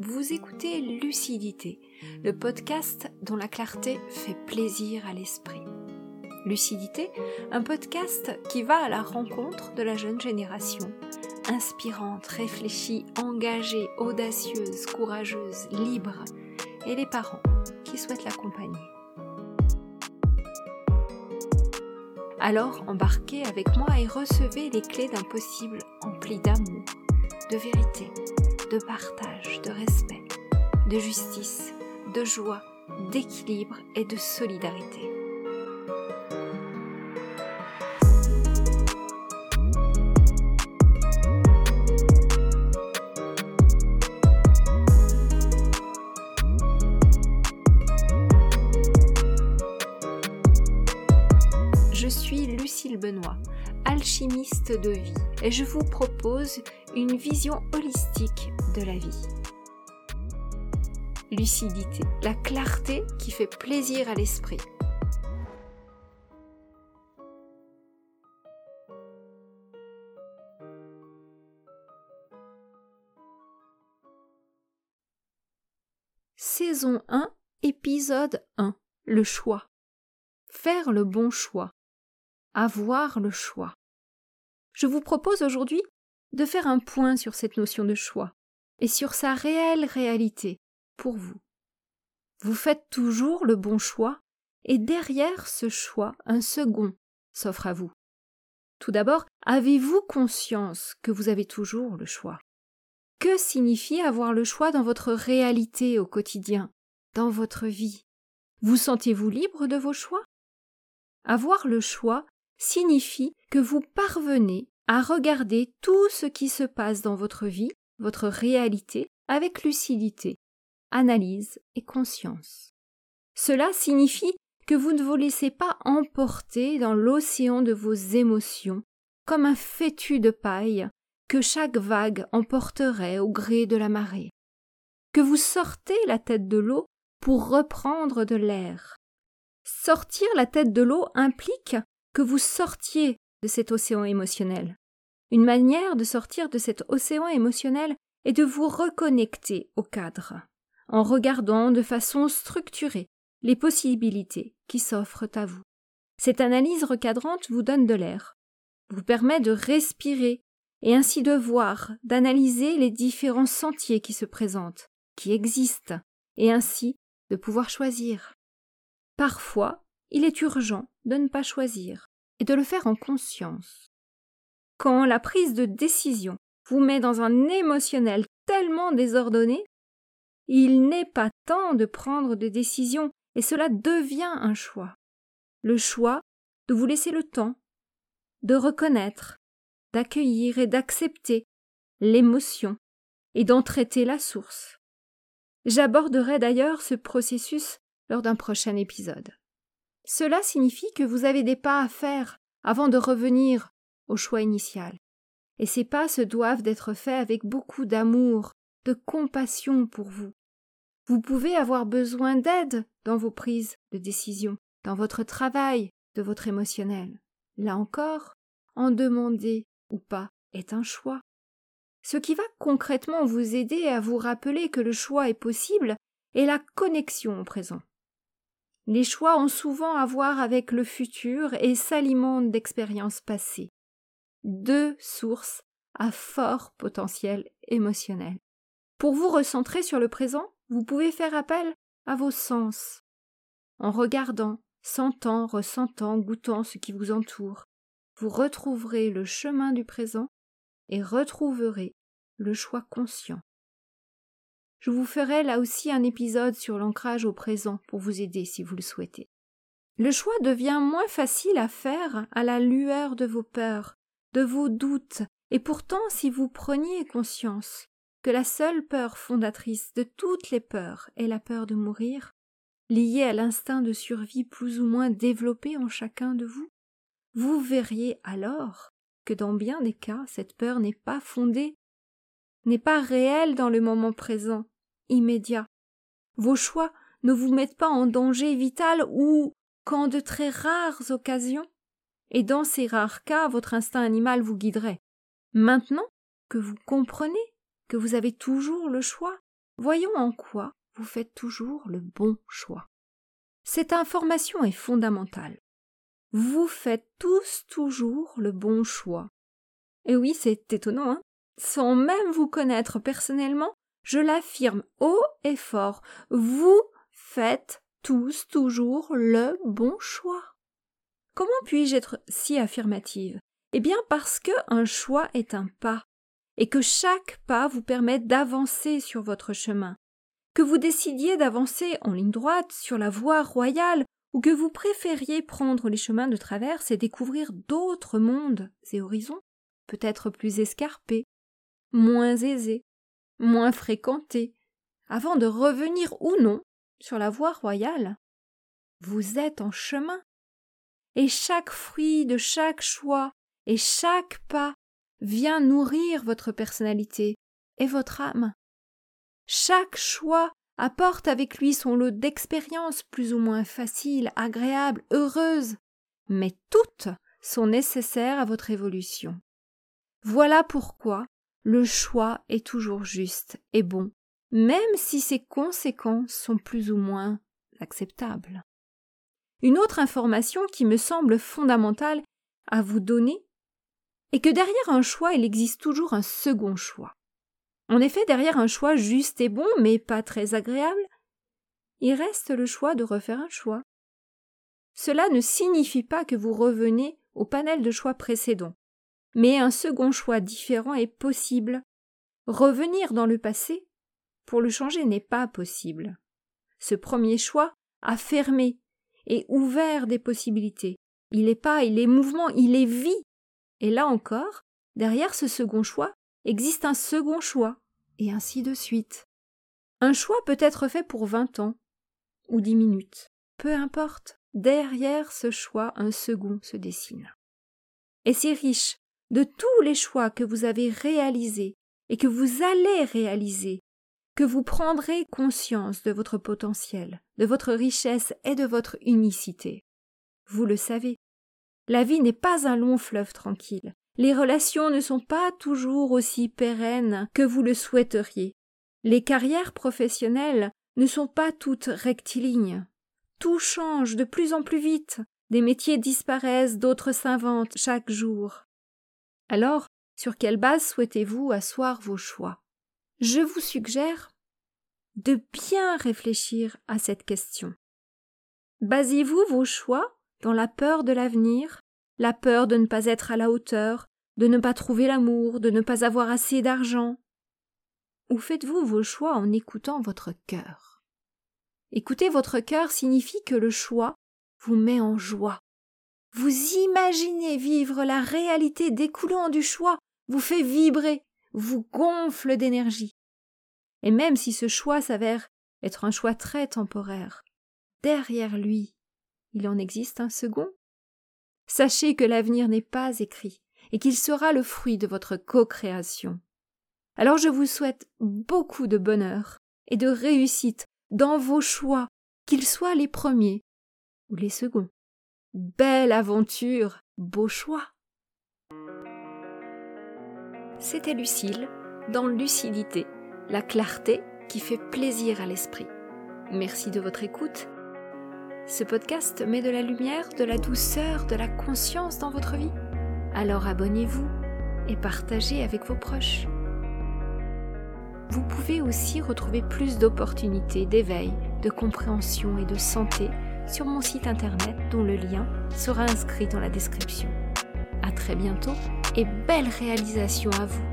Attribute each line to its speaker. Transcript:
Speaker 1: Vous écoutez Lucidité, le podcast dont la clarté fait plaisir à l'esprit. Lucidité, un podcast qui va à la rencontre de la jeune génération, inspirante, réfléchie, engagée, audacieuse, courageuse, libre, et les parents qui souhaitent l'accompagner. Alors embarquez avec moi et recevez les clés d'un possible empli d'amour, de vérité, de partage, de respect, de justice, de joie, d'équilibre et de solidarité. Je suis Lucille Benoît, alchimiste de vie, et je vous propose une vision holistique de la vie. Lucidité, la clarté qui fait plaisir à l'esprit. Saison 1, épisode 1. Le choix. Faire le bon choix. Avoir le choix. Je vous propose aujourd'hui de faire un point sur cette notion de choix et sur sa réelle réalité pour vous. Vous faites toujours le bon choix et derrière ce choix, un second s'offre à vous. Tout d'abord, avez-vous conscience que vous avez toujours le choix? Que signifie avoir le choix dans votre réalité au quotidien, dans votre vie? Vous sentez-vous libre de vos choix? Avoir le choix signifie que vous parvenez à regarder tout ce qui se passe dans votre vie, votre réalité, avec lucidité, analyse et conscience. Cela signifie que vous ne vous laissez pas emporter dans l'océan de vos émotions comme un fétu de paille que chaque vague emporterait au gré de la marée, que vous sortez la tête de l'eau pour reprendre de l'air. Sortir la tête de l'eau implique que vous sortiez de cet océan émotionnel. Une manière de sortir de cet océan émotionnel est de vous reconnecter au cadre, en regardant de façon structurée les possibilités qui s'offrent à vous. Cette analyse recadrante vous donne de l'air, vous permet de respirer et ainsi de voir, d'analyser les différents sentiers qui se présentent, qui existent, et ainsi de pouvoir choisir. Parfois, il est urgent de ne pas choisir et de le faire en conscience. Quand la prise de décision vous met dans un émotionnel tellement désordonné, il n'est pas temps de prendre de décision et cela devient un choix. Le choix de vous laisser le temps, de reconnaître, d'accueillir et d'accepter l'émotion et d'en traiter la source. J'aborderai d'ailleurs ce processus lors d'un prochain épisode. Cela signifie que vous avez des pas à faire avant de revenir au choix initial. Et ces pas se doivent d'être faits avec beaucoup d'amour, de compassion pour vous. Vous pouvez avoir besoin d'aide dans vos prises de décision, dans votre travail, de votre émotionnel. Là encore, en demander ou pas est un choix. Ce qui va concrètement vous aider à vous rappeler que le choix est possible est la connexion au présent. Les choix ont souvent à voir avec le futur et s'alimentent d'expériences passées. Deux sources à fort potentiel émotionnel. Pour vous recentrer sur le présent, vous pouvez faire appel à vos sens. En regardant, sentant, ressentant, goûtant ce qui vous entoure, vous retrouverez le chemin du présent et retrouverez le choix conscient. Je vous ferai là aussi un épisode sur l'ancrage au présent pour vous aider si vous le souhaitez. Le choix devient moins facile à faire à la lueur de vos peurs, de vos doutes, et pourtant si vous preniez conscience que la seule peur fondatrice de toutes les peurs est la peur de mourir, liée à l'instinct de survie plus ou moins développé en chacun de vous, vous verriez alors que dans bien des cas cette peur n'est pas fondée n'est pas réel dans le moment présent, immédiat. Vos choix ne vous mettent pas en danger vital ou qu'en de très rares occasions. Et dans ces rares cas, votre instinct animal vous guiderait. Maintenant que vous comprenez que vous avez toujours le choix, voyons en quoi vous faites toujours le bon choix. Cette information est fondamentale. Vous faites tous toujours le bon choix. Et oui, c'est étonnant, hein Sans même vous connaître personnellement, je l'affirme haut et fort, vous faites tous toujours le bon choix. Comment puis-je être si affirmative? Eh bien parce que un choix est un pas, et que chaque pas vous permet d'avancer sur votre chemin. Que vous décidiez d'avancer en ligne droite sur la voie royale, ou que vous préfériez prendre les chemins de traverse et découvrir d'autres mondes et horizons, peut-être plus escarpés, moins aisés, moins fréquentés, avant de revenir ou non sur la voie royale. Vous êtes en chemin. Et chaque fruit de chaque choix et chaque pas vient nourrir votre personnalité et votre âme. Chaque choix apporte avec lui son lot d'expériences plus ou moins faciles, agréables, heureuses, mais toutes sont nécessaires à votre évolution. Voilà pourquoi le choix est toujours juste et bon, même si ses conséquences sont plus ou moins acceptables. Une autre information qui me semble fondamentale à vous donner est que derrière un choix il existe toujours un second choix. En effet, derrière un choix juste et bon, mais pas très agréable, il reste le choix de refaire un choix. Cela ne signifie pas que vous revenez au panel de choix précédents, mais un second choix différent est possible. Revenir dans le passé pour le changer n'est pas possible. Ce premier choix a fermé et ouvert des possibilités. Il est pas, il est mouvement, il est vie. Et là encore, derrière ce second choix, existe un second choix, et ainsi de suite. Un choix peut être fait pour vingt ans, ou dix minutes. Peu importe, derrière ce choix, un second se dessine. Et c'est riche de tous les choix que vous avez réalisés et que vous allez réaliser, que vous prendrez conscience de votre potentiel, de votre richesse et de votre unicité. Vous le savez, la vie n'est pas un long fleuve tranquille, les relations ne sont pas toujours aussi pérennes que vous le souhaiteriez. Les carrières professionnelles ne sont pas toutes rectilignes. Tout change de plus en plus vite. Des métiers disparaissent, d'autres s'inventent chaque jour. Alors, sur quelle base souhaitez-vous asseoir vos choix? Je vous suggère de bien réfléchir à cette question. Basez-vous vos choix dans la peur de l'avenir, la peur de ne pas être à la hauteur, de ne pas trouver l'amour, de ne pas avoir assez d'argent Ou faites-vous vos choix en écoutant votre cœur? Écouter votre cœur signifie que le choix vous met en joie. Vous imaginez vivre la réalité découlant du choix, vous fait vibrer, vous gonfle d'énergie. Et même si ce choix s'avère être un choix très temporaire, derrière lui, il en existe un second Sachez que l'avenir n'est pas écrit et qu'il sera le fruit de votre co-création. Alors je vous souhaite beaucoup de bonheur et de réussite dans vos choix, qu'ils soient les premiers ou les seconds. Belle aventure, beau choix. C'était Lucille, dans Lucidité, la clarté qui fait plaisir à l'esprit. Merci de votre écoute ce podcast met de la lumière, de la douceur, de la conscience dans votre vie. Alors abonnez-vous et partagez avec vos proches. Vous pouvez aussi retrouver plus d'opportunités d'éveil, de compréhension et de santé sur mon site internet dont le lien sera inscrit dans la description. A très bientôt et belle réalisation à vous